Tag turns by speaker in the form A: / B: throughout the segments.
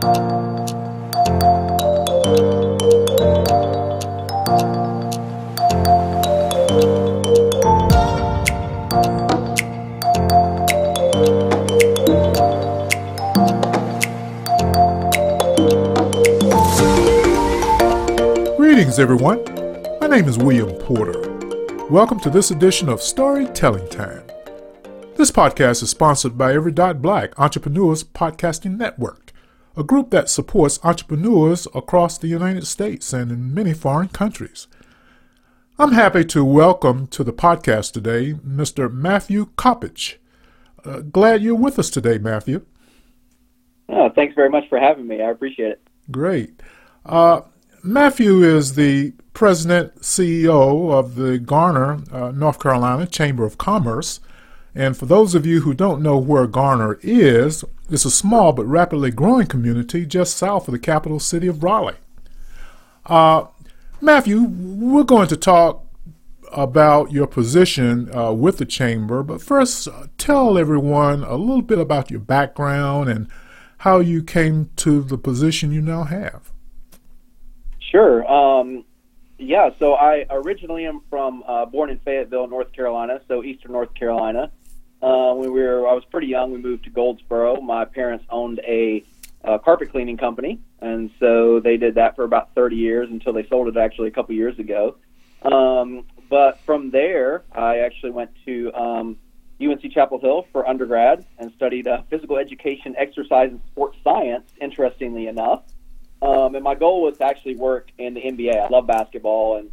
A: Greetings, everyone. My name is William Porter. Welcome to this edition of Storytelling Time. This podcast is sponsored by Every Dot Black Entrepreneurs Podcasting Network, a group that supports entrepreneurs across the United States and in many foreign countries. I'm happy to welcome to the podcast today Mr. Matthew Coppage. Uh, glad you're with us today, Matthew.
B: Oh, thanks very much for having me. I appreciate it.
A: Great. Uh, Matthew is the president CEO of the Garner, uh, North Carolina Chamber of Commerce. And for those of you who don't know where Garner is, it's a small but rapidly growing community just south of the capital city of Raleigh. Uh, Matthew, we're going to talk about your position uh, with the chamber, but first, uh, tell everyone a little bit about your background and how you came to the position you now have.
B: Sure. Um, yeah, so I originally am from uh, born in Fayetteville, North Carolina, so eastern North Carolina. Uh, when we were, I was pretty young. We moved to Goldsboro. My parents owned a uh, carpet cleaning company, and so they did that for about 30 years until they sold it actually a couple years ago. Um, but from there, I actually went to um, UNC Chapel Hill for undergrad and studied uh, physical education, exercise, and sports science. Interestingly enough. Um, and my goal was to actually work in the NBA. I love basketball and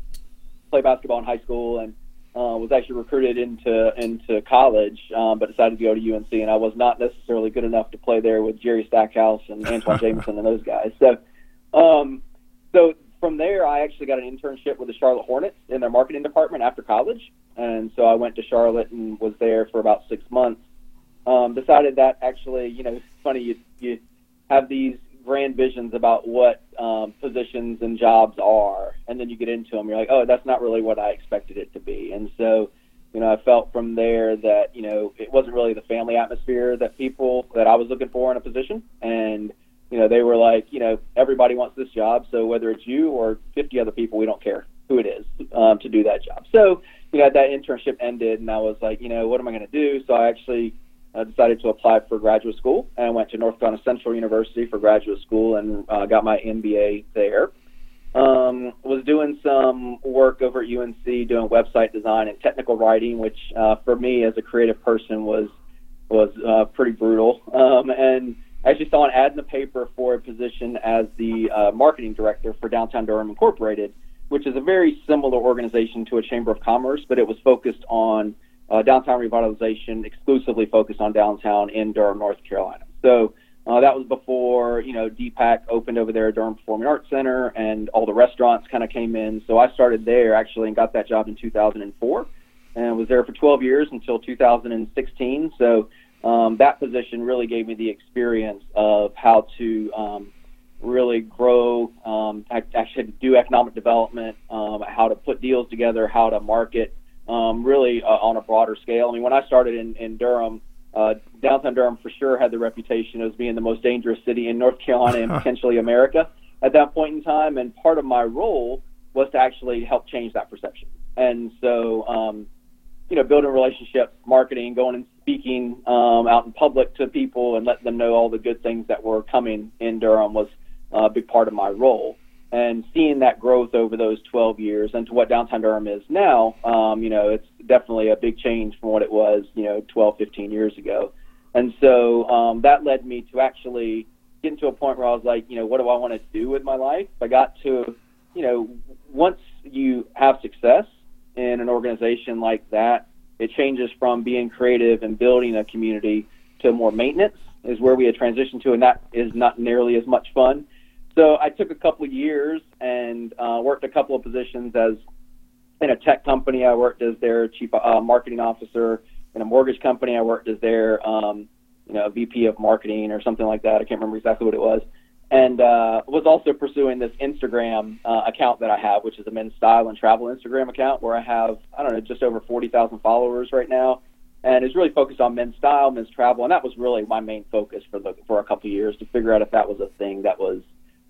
B: play basketball in high school, and uh, was actually recruited into into college, um, but decided to go to UNC. And I was not necessarily good enough to play there with Jerry Stackhouse and Antoine Jameson and those guys. So, um, so from there, I actually got an internship with the Charlotte Hornets in their marketing department after college, and so I went to Charlotte and was there for about six months. Um, decided that actually, you know, it's funny you you have these grand visions about what um, positions and jobs are, and then you get into them, you're like, oh, that's not really what I expected it to be. And so, you know, I felt from there that you know it wasn't really the family atmosphere that people that I was looking for in a position, and you know, they were like, you know, everybody wants this job, so whether it's you or 50 other people, we don't care who it is um, to do that job. So, you know, that internship ended, and I was like, you know, what am I going to do? So I actually I decided to apply for graduate school and went to North Carolina Central University for graduate school and uh, got my MBA there. Um, was doing some work over at UNC doing website design and technical writing, which uh, for me as a creative person was was uh, pretty brutal. Um, and I actually saw an ad in the paper for a position as the uh, marketing director for Downtown Durham Incorporated, which is a very similar organization to a chamber of commerce, but it was focused on uh, downtown revitalization exclusively focused on downtown in Durham, North Carolina. So uh, that was before you know DPAC opened over there at Durham Performing Arts Center, and all the restaurants kind of came in. So I started there actually and got that job in 2004, and was there for 12 years until 2016. So um, that position really gave me the experience of how to um, really grow, um, actually do economic development, um, how to put deals together, how to market um, really uh, on a broader scale. I mean, when I started in, in Durham, uh, downtown Durham for sure had the reputation as being the most dangerous city in North Carolina and potentially America at that point in time. And part of my role was to actually help change that perception. And so, um, you know, building relationships, marketing, going and speaking um, out in public to people and letting them know all the good things that were coming in Durham was a big part of my role and seeing that growth over those 12 years and to what downtown Durham is now, um, you know, it's definitely a big change from what it was, you know, 12, 15 years ago. And so um, that led me to actually getting to a point where I was like, you know, what do I want to do with my life? I got to, you know, once you have success in an organization like that, it changes from being creative and building a community to more maintenance is where we had transitioned to, and that is not nearly as much fun so I took a couple of years and uh, worked a couple of positions as in a tech company. I worked as their chief uh, marketing officer. In a mortgage company, I worked as their um, you know VP of marketing or something like that. I can't remember exactly what it was. And uh, was also pursuing this Instagram uh, account that I have, which is a men's style and travel Instagram account, where I have I don't know just over forty thousand followers right now. and it's really focused on men's style, men's travel, and that was really my main focus for the for a couple of years to figure out if that was a thing that was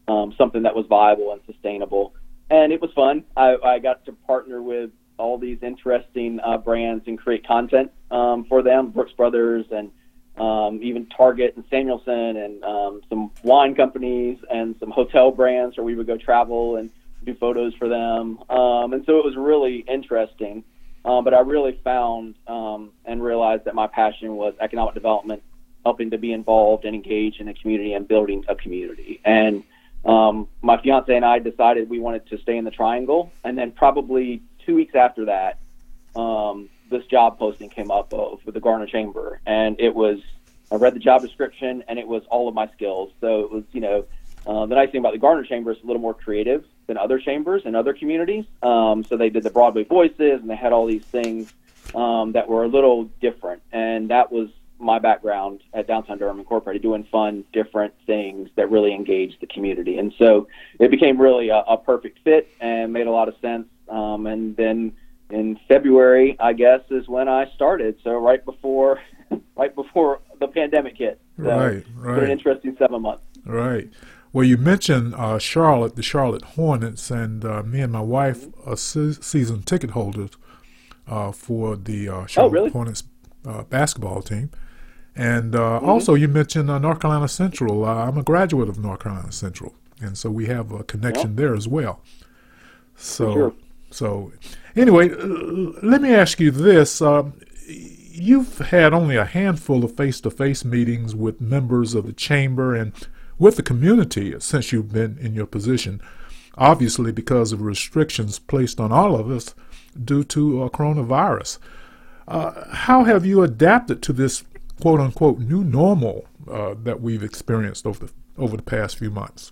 B: um, something that was viable and sustainable. And it was fun. I, I got to partner with all these interesting uh, brands and create content um, for them, Brooks Brothers and um, even Target and Samuelson and um, some wine companies and some hotel brands where we would go travel and do photos for them. Um, and so it was really interesting. Um, but I really found um, and realized that my passion was economic development, helping to be involved and engaged in the community and building a community. And um, my fiance and I decided we wanted to stay in the Triangle. And then probably two weeks after that, um, this job posting came up of with the Garner Chamber, and it was I read the job description and it was all of my skills. So it was you know uh, the nice thing about the Garner Chamber is a little more creative than other chambers and other communities. Um, so they did the Broadway Voices and they had all these things um, that were a little different, and that was my background at Downtown Durham Incorporated, doing fun, different things that really engaged the community. And so it became really a, a perfect fit and made a lot of sense. Um, and then in February, I guess, is when I started. So right before, right before the pandemic hit. So
A: right, right. Been
B: an interesting seven months.
A: Right. Well, you mentioned uh, Charlotte, the Charlotte Hornets, and uh, me and my wife are se- season ticket holders uh, for the uh, Charlotte
B: oh, really?
A: Hornets uh, basketball team. And uh, mm-hmm. also, you mentioned North Carolina Central. I'm a graduate of North Carolina Central, and so we have a connection there as well. So,
B: sure.
A: so anyway, let me ask you this: um, You've had only a handful of face-to-face meetings with members of the chamber and with the community since you've been in your position, obviously because of restrictions placed on all of us due to uh, coronavirus. Uh, how have you adapted to this quote unquote new normal uh, that we've experienced over the, over the past few months?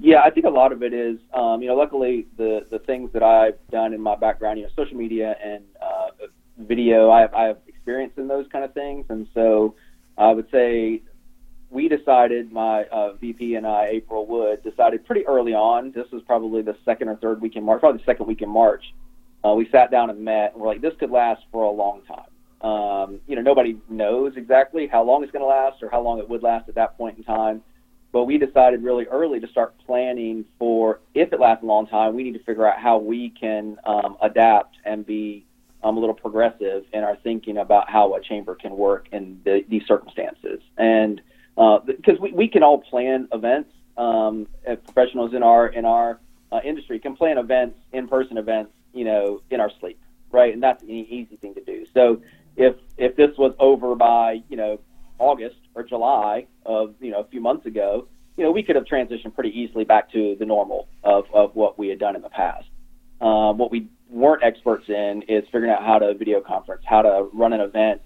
B: Yeah, I think a lot of it is, um, you know, luckily the, the things that I've done in my background, you know, social media and uh, video, I have, I have experience in those kind of things. And so I would say we decided, my uh, VP and I, April Wood, decided pretty early on. This was probably the second or third week in March, probably the second week in March. Uh, we sat down and met, and we're like, this could last for a long time. Um, you know, nobody knows exactly how long it's going to last or how long it would last at that point in time. But we decided really early to start planning for if it lasts a long time, we need to figure out how we can um, adapt and be um, a little progressive in our thinking about how a chamber can work in the, these circumstances. And because uh, we, we can all plan events. Um, professionals in our in our uh, industry can plan events, in-person events, you know, in our sleep, right? And that's an easy thing to do. So if if this was over by you know August or July of you know a few months ago, you know, we could have transitioned pretty easily back to the normal of of what we had done in the past. Um, what we weren't experts in is figuring out how to video conference, how to run an event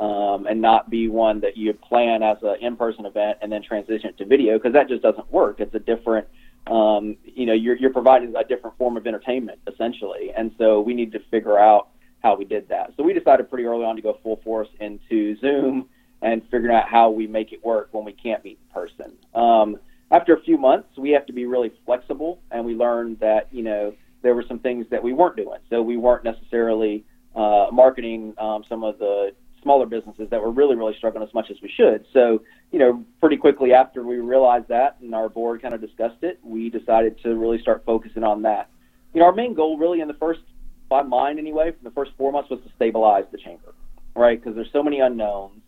B: um, and not be one that you plan as an in-person event and then transition it to video because that just doesn't work. It's a different, um, you know, you're, you're providing a different form of entertainment essentially, and so we need to figure out how we did that. So we decided pretty early on to go full force into Zoom and figuring out how we make it work when we can't meet in person. Um, after a few months, we have to be really flexible, and we learned that you know there were some things that we weren't doing. So we weren't necessarily uh, marketing um, some of the smaller businesses that were really, really struggling as much as we should. So, you know, pretty quickly after we realized that and our board kind of discussed it, we decided to really start focusing on that. You know, our main goal really in the first, by mine anyway, from the first four months was to stabilize the chamber, right? Because there's so many unknowns.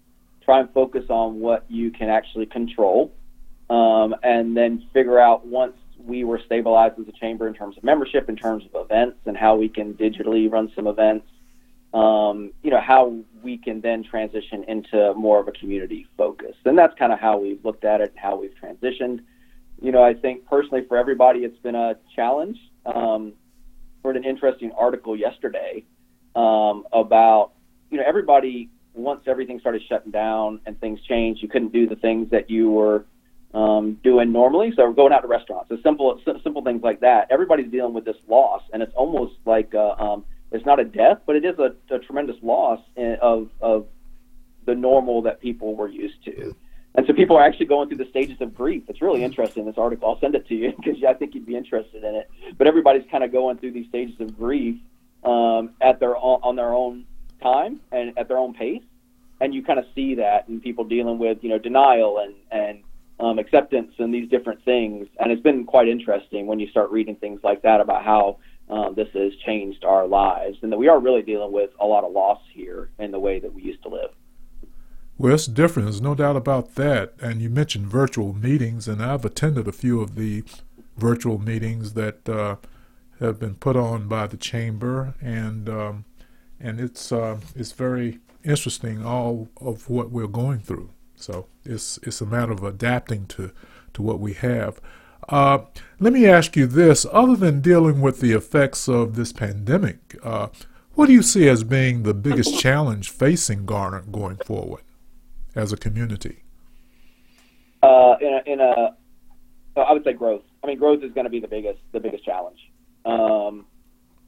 B: Try and focus on what you can actually control, um, and then figure out once we were stabilized as a chamber in terms of membership, in terms of events, and how we can digitally run some events um, you know, how we can then transition into more of a community focus. And that's kind of how we've looked at it, how we've transitioned. You know, I think personally for everybody, it's been a challenge. Um, read an interesting article yesterday um, about, you know, everybody, once everything started shutting down and things changed, you couldn't do the things that you were um, doing normally. So we're going out to restaurants, so simple, simple things like that. Everybody's dealing with this loss, and it's almost like, uh, um, it's not a death, but it is a, a tremendous loss in, of of the normal that people were used to. And so people are actually going through the stages of grief. It's really interesting. This article, I'll send it to you because I think you'd be interested in it. But everybody's kind of going through these stages of grief um, at their own, on their own time and at their own pace, and you kind of see that in people dealing with you know denial and and um, acceptance and these different things. And it's been quite interesting when you start reading things like that about how um, this has changed our lives and that we are really dealing with a lot of loss here in the way that we used to live.
A: Well, it's different. There's no doubt about that. And you mentioned virtual meetings, and I've attended a few of the virtual meetings that uh, have been put on by the chamber, and um, and it's uh, it's very interesting all of what we're going through. So it's it's a matter of adapting to to what we have. Uh, let me ask you this: other than dealing with the effects of this pandemic, uh, what do you see as being the biggest challenge facing Garner going forward? As a community?
B: Uh, in a, in a, I would say growth. I mean, growth is going to be the biggest the biggest challenge. Um,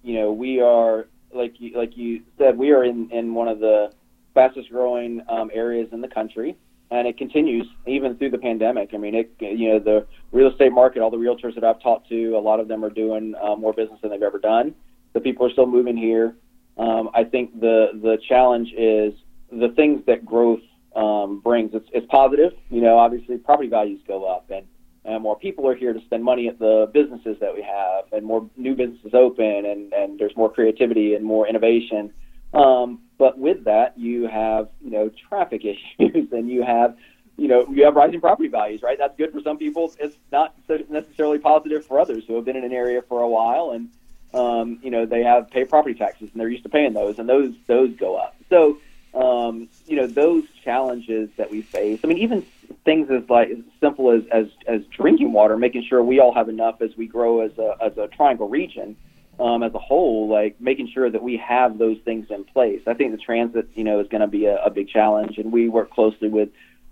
B: you know, we are like you like you said, we are in in one of the fastest growing um, areas in the country, and it continues even through the pandemic. I mean, it you know the real estate market, all the realtors that I've talked to, a lot of them are doing uh, more business than they've ever done. The people are still moving here. Um, I think the the challenge is the things that growth um, brings. It's, it's positive. You know, obviously property values go up and, and more people are here to spend money at the businesses that we have and more new businesses open and, and there's more creativity and more innovation. Um, but with that, you have, you know, traffic issues and you have, you know, you have rising property values, right? That's good for some people. It's not so necessarily positive for others who have been in an area for a while and, um, you know, they have pay property taxes and they're used to paying those and those, those go up. So, um, you know, those challenges that we face. I mean, even things as like as simple as, as as drinking water, making sure we all have enough as we grow as a as a triangle region. Um, as a whole, like making sure that we have those things in place. I think the transit, you know, is going to be a, a big challenge, and we work closely with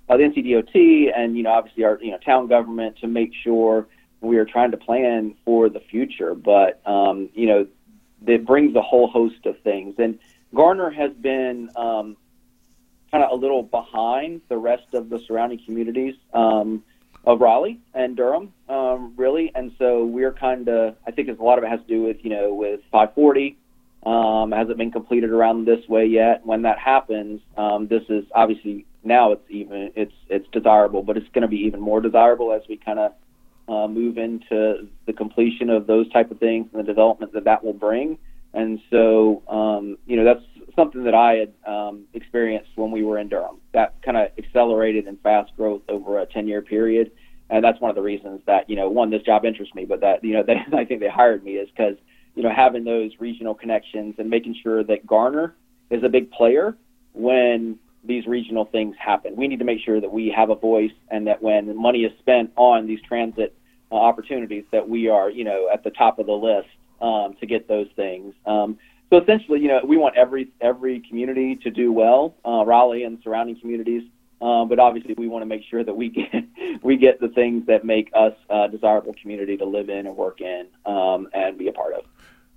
B: uh, the NCDOT and you know obviously our you know town government to make sure we are trying to plan for the future. But um, you know, it brings a whole host of things, and Garner has been um, kind of a little behind the rest of the surrounding communities um, of Raleigh and Durham, um, really. And so we're kind of, I think a lot of it has to do with, you know, with 540. Um, hasn't been completed around this way yet. When that happens, um, this is obviously now it's even it's it's desirable, but it's going to be even more desirable as we kind of uh, move into the completion of those type of things and the development that that will bring. And so, um, you know, that's something that I had um, experienced when we were in Durham. That kind of accelerated and fast growth over a 10 year period. And that's one of the reasons that, you know, one, this job interests me, but that, you know, that I think they hired me is because, you know, having those regional connections and making sure that Garner is a big player when these regional things happen. We need to make sure that we have a voice and that when money is spent on these transit uh, opportunities, that we are, you know, at the top of the list um, to get those things. Um, so essentially, you know, we want every every community to do well, uh, Raleigh and surrounding communities. Um, but obviously, we want to make sure that we get we get the things that make us a desirable community to live in and work in um, and be a part of.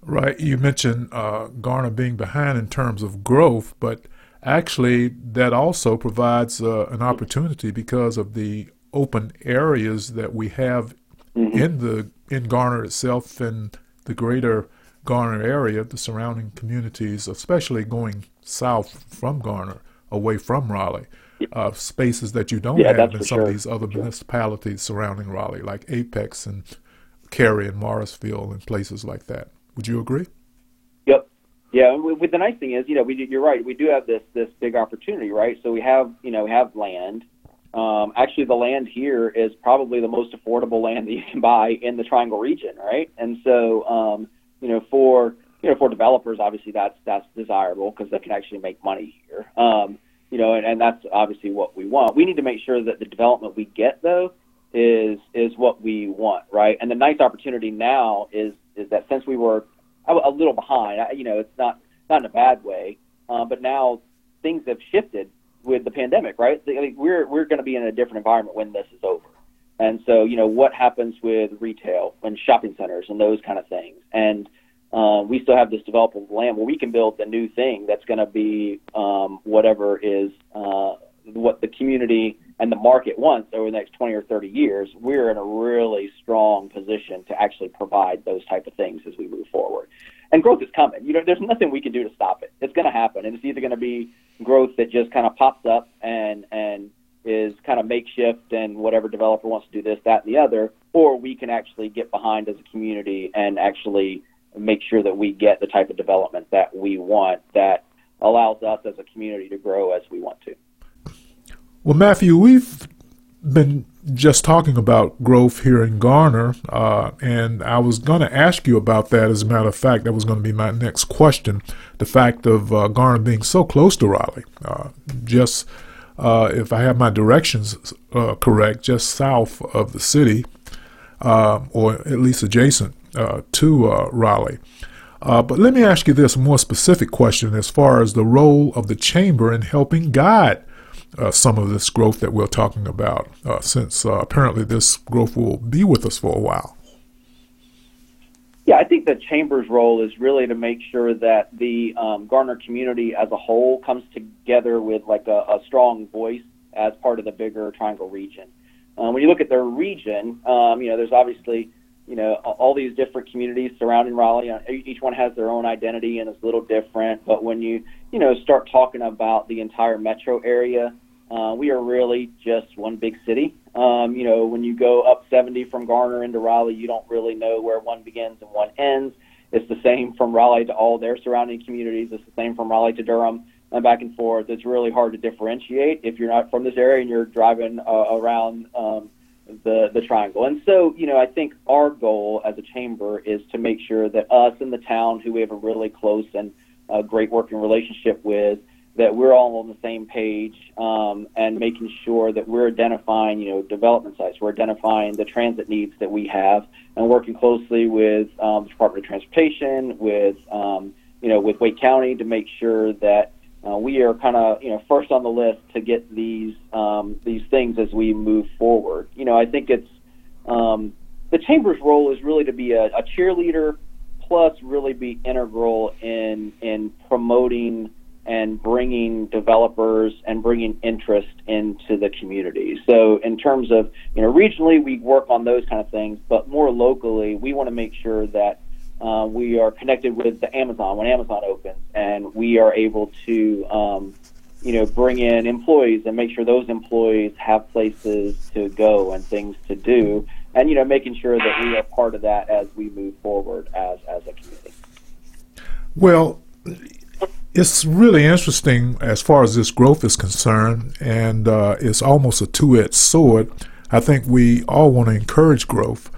A: Right. You mentioned uh, Garner being behind in terms of growth, but actually, that also provides uh, an opportunity because of the open areas that we have mm-hmm. in the in Garner itself and the greater Garner area, the surrounding communities, especially going south from Garner, away from Raleigh, uh, spaces that you don't
B: yeah,
A: have in some
B: sure.
A: of these other sure. municipalities surrounding Raleigh, like Apex and Cary and Morrisville and places like that. Would you agree?
B: Yep. Yeah. With the nice thing is, you know, we you're right. We do have this this big opportunity, right? So we have you know we have land. Um, actually, the land here is probably the most affordable land that you can buy in the Triangle region, right? And so, um, you know, for you know for developers, obviously that's that's desirable because they can actually make money here. Um, you know, and, and that's obviously what we want. We need to make sure that the development we get though is is what we want, right? And the nice opportunity now is is that since we were a, little behind, you know, it's not not in a bad way, uh, but now things have shifted with the pandemic, right? I mean, we're we're going to be in a different environment when this is over. And so, you know, what happens with retail and shopping centers and those kind of things? And uh, we still have this developable land where we can build the new thing that's going to be um, whatever is uh, what the community and the market wants over the next 20 or 30 years. We're in a really strong position to actually provide those type of things as we move forward. and growth is coming. You know, there's nothing we can do to stop it. It's going to happen, and it's either going to be growth that just kind of pops up and and is kind of makeshift and whatever developer wants to do this, that, and the other, or we can actually get behind as a community and actually make sure that we get the type of development that we want that allows us as a community to grow as we want to.
A: Well, Matthew, we've been just talking about growth here in Garner, uh, and I was going to ask you about that. As a matter of fact, that was going to be my next question. The fact of uh, Garner being so close to Raleigh, uh, just uh, if I have my directions uh, correct, just south of the city, uh, or at least adjacent to Raleigh. but let me ask you this more specific question as far as the role of the chamber in helping guide uh, some of this growth that we're talking about, uh, since uh, apparently this growth will be with us for a while.
B: Yeah, I think the chamber's role is really to make sure that the um, Garner community as a whole comes together with like a, a strong voice as part of the bigger Triangle region. Um, when you look at their region, um, you know, there's obviously you know all these different communities surrounding Raleigh. Uh, each one has their own identity and is a little different. But when you you know start talking about the entire metro area, uh, we are really just one big city. Um, you know, when you go up 70 from Garner into Raleigh, you don't really know where one begins and one ends. It's the same from Raleigh to all their surrounding communities. It's the same from Raleigh to Durham and back and forth. It's really hard to differentiate if you're not from this area and you're driving uh, around um, the the triangle. And so, you know, I think our goal as a chamber is to make sure that us in the town, who we have a really close and uh, great working relationship with, that we're all on the same page um, and making sure that we're identifying, you know, development sites. We're identifying the transit needs that we have and working closely with um, the Department of Transportation, with, um, you know, with Wake County to make sure that uh, we are kind of, you know, first on the list to get these um, these things as we move forward. You know, I think it's um, the chamber's role is really to be a, a cheerleader, plus really be integral in in promoting and bringing developers and bringing interest into the community. So, in terms of, you know, regionally, we work on those kind of things, but more locally, we want to make sure that uh, we are connected with the Amazon when Amazon opens, and we are able to, um, you know, bring in employees and make sure those employees have places to go and things to do, and you know, making sure that we are part of that as we move forward as as a community.
A: Well it's really interesting as far as this growth is concerned, and uh, it's almost a two edged sword. I think we all want to encourage growth,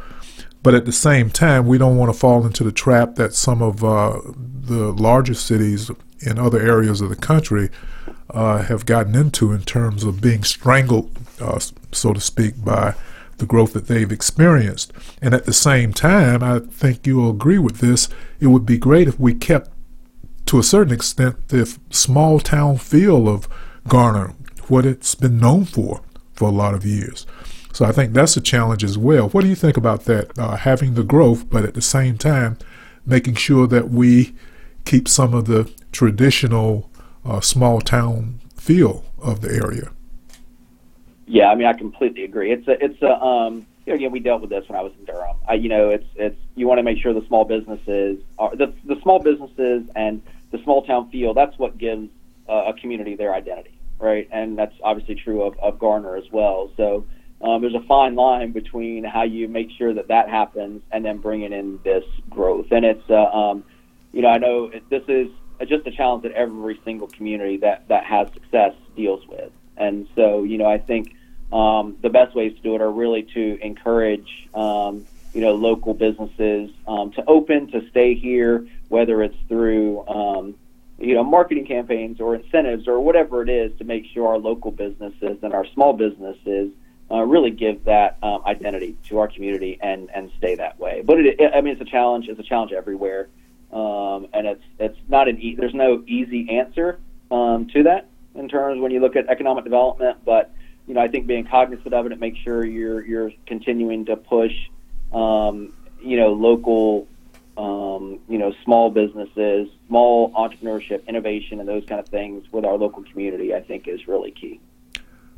A: but at the same time, we don't want to fall into the trap that some of uh, the larger cities in other areas of the country uh, have gotten into in terms of being strangled, uh, so to speak, by the growth that they've experienced. And at the same time, I think you'll agree with this, it would be great if we kept to a certain extent, the small town feel of Garner, what it's been known for for a lot of years. So I think that's a challenge as well. What do you think about that? Uh, having the growth, but at the same time, making sure that we keep some of the traditional uh, small town feel of the area.
B: Yeah, I mean, I completely agree. It's a, it's a, um, you know, again, we dealt with this when I was in Durham. I, you know, it's, it's, you want to make sure the small businesses are the, the small businesses and the small town feel, that's what gives uh, a community their identity, right? And that's obviously true of, of Garner as well. So um, there's a fine line between how you make sure that that happens and then bringing in this growth. And it's, uh, um, you know, I know this is just a challenge that every single community that, that has success deals with. And so, you know, I think um, the best ways to do it are really to encourage, um, you know, local businesses um, to open, to stay here, whether it's through um, you know marketing campaigns or incentives or whatever it is to make sure our local businesses and our small businesses uh, really give that um, identity to our community and and stay that way. But it, it, I mean, it's a challenge. It's a challenge everywhere, um, and it's it's not an e- there's no easy answer um, to that in terms when you look at economic development. But you know, I think being cognizant of it and make sure you're you're continuing to push um, you know local um, you know, small businesses, small entrepreneurship, innovation, and those kind of things with our local community, I think is really key.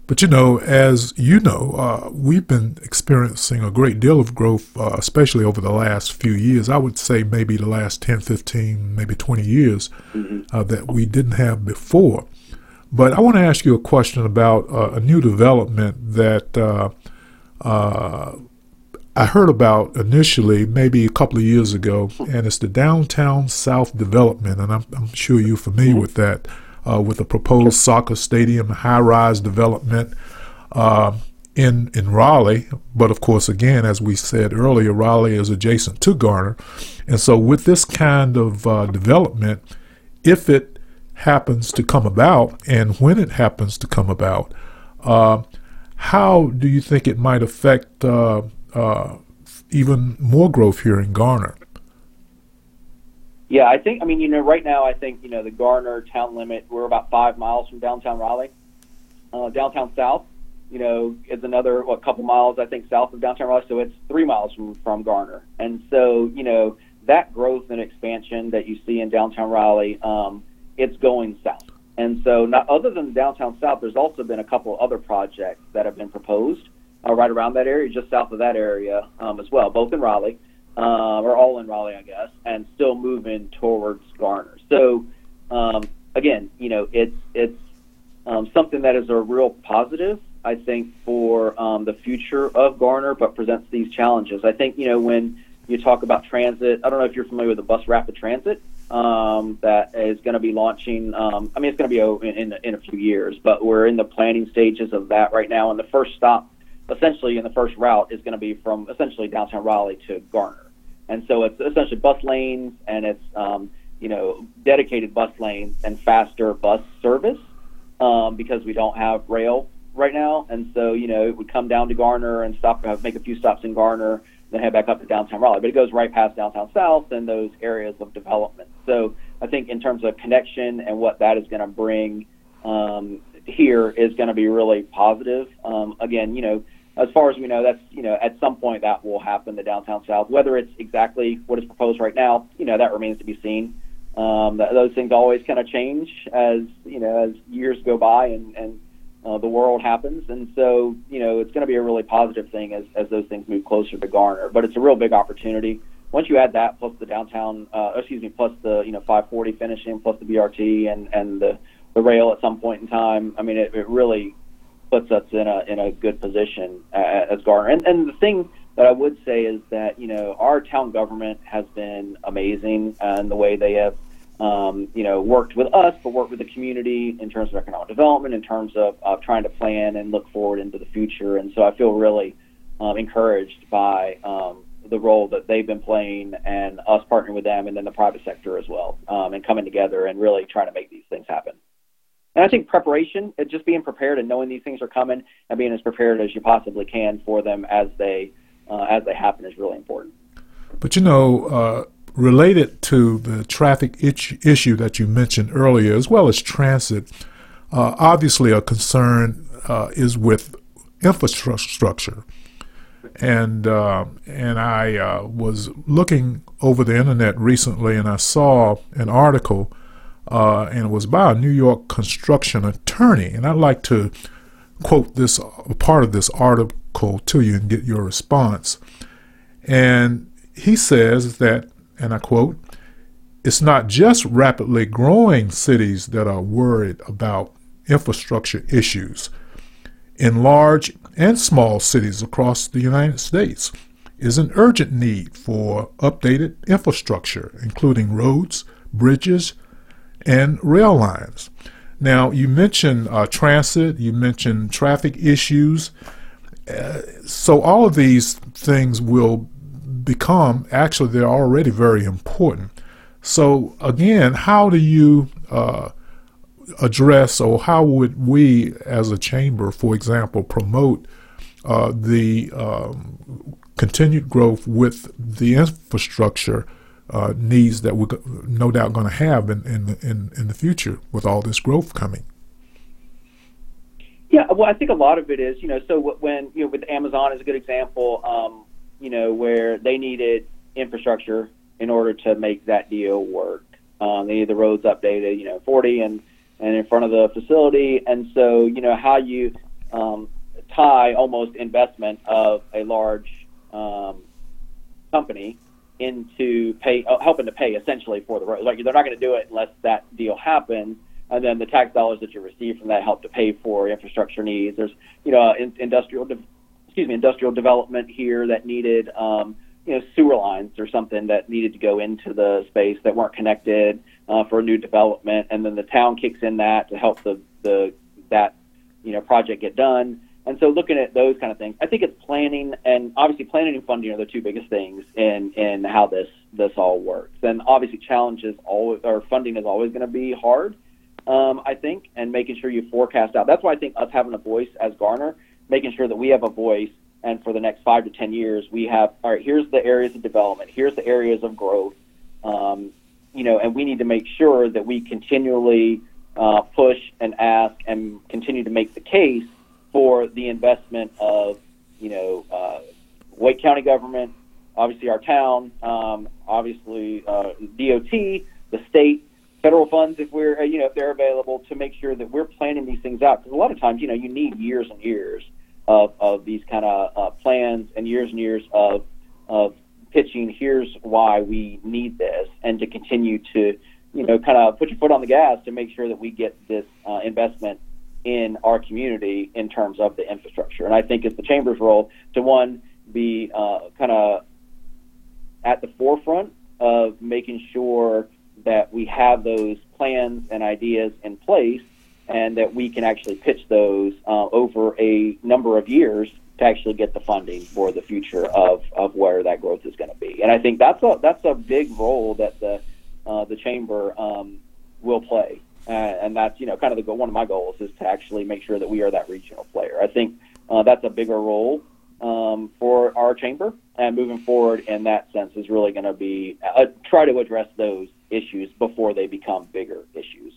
A: But you know, as you know, uh, we've been experiencing a great deal of growth, uh, especially over the last few years. I would say maybe the last 10, 15, maybe 20 years mm-hmm. uh, that we didn't have before. But I want to ask you a question about uh, a new development that uh, uh, I heard about initially, maybe a couple of years ago, and it's the Downtown South development, and I'm, I'm sure you're familiar with that uh, with a proposed soccer stadium, high-rise development uh, in in Raleigh. But of course, again, as we said earlier, Raleigh is adjacent to Garner, and so with this kind of uh, development, if it happens to come about, and when it happens to come about, uh, how do you think it might affect uh, even more growth here in Garner?
B: Yeah, I think. I mean, you know, right now, I think you know the Garner town limit. We're about five miles from downtown Raleigh. Uh, downtown South, you know, is another what couple miles I think south of downtown Raleigh. So it's three miles from from Garner. And so you know that growth and expansion that you see in downtown Raleigh, um, it's going south. And so, not other than downtown South, there's also been a couple other projects that have been proposed uh, right around that area, just south of that area um, as well, both in Raleigh uh, or all in Raleigh, I guess, and still moving towards Garner. So um, again, you know, it's it's um, something that is a real positive, I think, for um, the future of Garner, but presents these challenges. I think you know when you talk about transit, I don't know if you're familiar with the bus rapid transit um, that is going to be launching. Um, I mean, it's going to be in, in in a few years, but we're in the planning stages of that right now, and the first stop essentially in the first route is going to be from essentially downtown Raleigh to Garner. And so it's essentially bus lanes and it's, um, you know, dedicated bus lanes and faster bus service um, because we don't have rail right now. And so, you know, it would come down to Garner and stop, uh, make a few stops in Garner, then head back up to downtown Raleigh. But it goes right past downtown South and those areas of development. So I think in terms of connection and what that is going to bring um, here is going to be really positive. Um, again, you know, as far as we know, that's you know at some point that will happen. The downtown south, whether it's exactly what is proposed right now, you know that remains to be seen. Um, that, those things always kind of change as you know as years go by and and uh, the world happens, and so you know it's going to be a really positive thing as as those things move closer to Garner. But it's a real big opportunity. Once you add that plus the downtown, uh, excuse me, plus the you know 540 finishing, plus the BRT and and the the rail at some point in time. I mean, it, it really puts us in a in a good position uh, as Garner. And and the thing that I would say is that you know our town government has been amazing in the way they have um, you know worked with us, but worked with the community in terms of economic development, in terms of uh, trying to plan and look forward into the future. And so I feel really um, encouraged by um, the role that they've been playing and us partnering with them, and then the private sector as well, um, and coming together and really trying to make these things happen. And I think preparation, just being prepared and knowing these things are coming and being as prepared as you possibly can for them as they uh, as they happen is really important.
A: But you know, uh, related to the traffic itch- issue that you mentioned earlier, as well as transit, uh, obviously a concern uh, is with infrastructure. And uh, and I uh, was looking over the internet recently, and I saw an article uh, and it was by a New York construction attorney. And I'd like to quote this part of this article to you and get your response. And he says that, and I quote, it's not just rapidly growing cities that are worried about infrastructure issues. In large and small cities across the United States is an urgent need for updated infrastructure, including roads, bridges, and rail lines. Now, you mentioned uh, transit, you mentioned traffic issues. Uh, so, all of these things will become, actually, they're already very important. So, again, how do you uh, address, or how would we as a chamber, for example, promote uh, the um, continued growth with the infrastructure uh, needs that we're no doubt going to have in, in, in, in the future with all this growth coming.
B: Yeah, well, I think a lot of it is, you know, so when, you know, with Amazon is a good example, um, you know, where they needed infrastructure in order to make that deal work. Um, they needed the roads updated, you know, 40 and, and in front of the facility. And so, you know, how you um, tie almost investment of a large um, company into pay, uh, helping to pay essentially for the road. Like they're not going to do it unless that deal happens, and then the tax dollars that you receive from that help to pay for infrastructure needs. There's you know in, industrial, de- excuse me, industrial development here that needed um, you know sewer lines or something that needed to go into the space that weren't connected uh, for a new development, and then the town kicks in that to help the the that you know project get done. And so looking at those kind of things, I think it's planning and obviously planning and funding are the two biggest things in in how this this all works. And obviously challenges always or funding is always going to be hard. Um, I think, and making sure you forecast out. That's why I think us having a voice as Garner, making sure that we have a voice, and for the next five to ten years, we have all right. Here's the areas of development. Here's the areas of growth. Um, you know, and we need to make sure that we continually uh, push and ask and continue to make the case for the investment of, you know, uh, Wake County government, obviously our town, um, obviously uh, DOT, the state, federal funds if we're, uh, you know, if they're available to make sure that we're planning these things out. Because a lot of times, you know, you need years and years of, of these kind of uh, plans and years and years of, of pitching. Here's why we need this, and to continue to, you know, kind of put your foot on the gas to make sure that we get this uh, investment in our community in terms of the infrastructure. And I think it's the chamber's role to one be uh, kind of at the forefront of making sure that we have those plans and ideas in place and that we can actually pitch those uh, over a number of years to actually get the funding for the future of, of where that growth is going to be. And I think that's a that's a big role that the uh, the chamber um, will play uh, and that's you know kind of the one of my goals is to actually make sure that we are that regional player. I think uh, that's a bigger role um, for our chamber, and moving forward in that sense is really going to be uh, try to address those issues before they become bigger issues.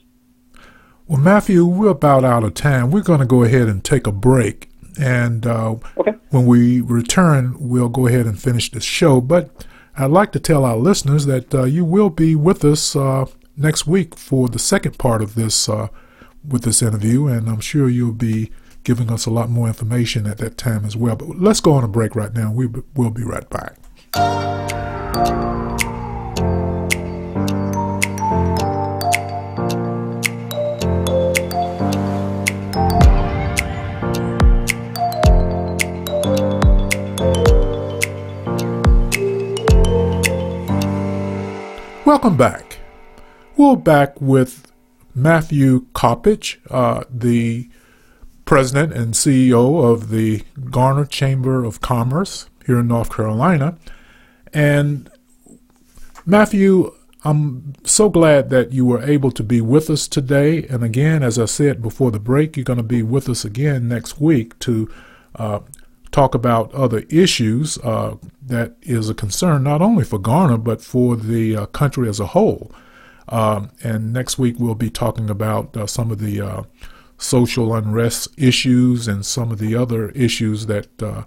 A: Well, Matthew, we're about out of time. We're going to go ahead and take a break. And uh,
B: okay.
A: when we return, we'll go ahead and finish the show. But I'd like to tell our listeners that uh, you will be with us uh, next week for the second part of this uh, with this interview, and I'm sure you'll be giving us a lot more information at that time as well. But let's go on a break right now. We will be right back. Welcome back. We're back with Matthew Coppage, uh, the president and CEO of the Garner Chamber of Commerce here in North Carolina. And Matthew, I'm so glad that you were able to be with us today. And again, as I said before the break, you're going to be with us again next week to uh, talk about other issues uh, that is a concern not only for Garner, but for the uh, country as a whole. Um, and next week we'll be talking about uh, some of the uh, social unrest issues and some of the other issues that uh,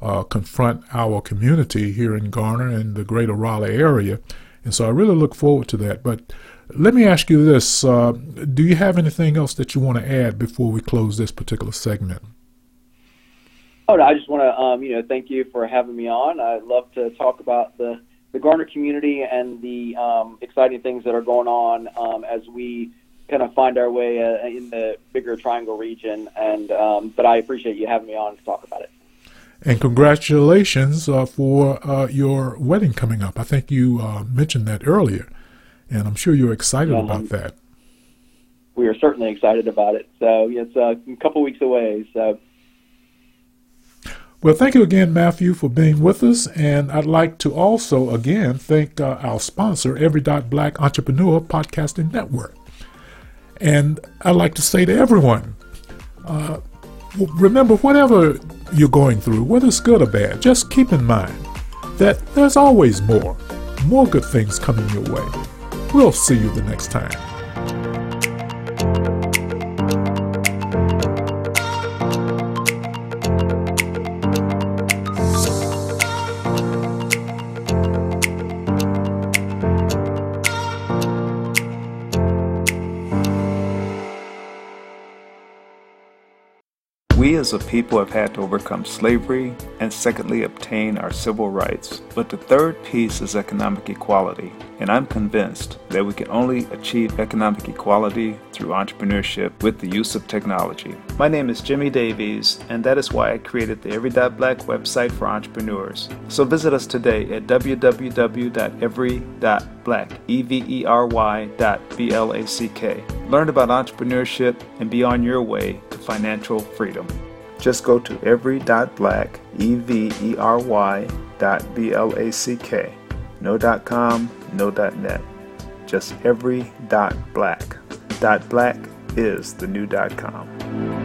A: uh confront our community here in Garner and the greater Raleigh area. And so I really look forward to that. But let me ask you this uh, Do you have anything else that you want to add before we close this particular segment?
B: Oh, no, I just want to, um, you know, thank you for having me on. I'd love to talk about the the Garner community and the um, exciting things that are going on um, as we kind of find our way uh, in the bigger Triangle region. And um, but I appreciate you having me on to talk about it.
A: And congratulations uh, for uh, your wedding coming up. I think you uh, mentioned that earlier, and I'm sure you're excited about that.
B: We are certainly excited about it. So it's uh, a couple weeks away. So
A: well, thank you again, Matthew, for being with us. And I'd like to also, again, thank uh, our sponsor, Every Dot Black Entrepreneur Podcasting Network. And I'd like to say to everyone, uh, remember, whatever you're going through, whether it's good or bad, just keep in mind that there's always more, more good things coming your way. We'll see you the next time.
C: As a people have had to overcome slavery and secondly obtain our civil rights. But the third piece is economic equality. And I'm convinced that we can only achieve economic equality through entrepreneurship with the use of technology. My name is Jimmy Davies, and that is why I created the Every.Black website for entrepreneurs. So visit us today at www.every.black, E-V-E-R-Y dot B-L-A-C-K. Learn about entrepreneurship and be on your way to financial freedom. Just go to every.black, E-V-E-R-Y dot B-L-A-C-K. No dot com, no dot net. Just every dot black. Dot black is the new dot com.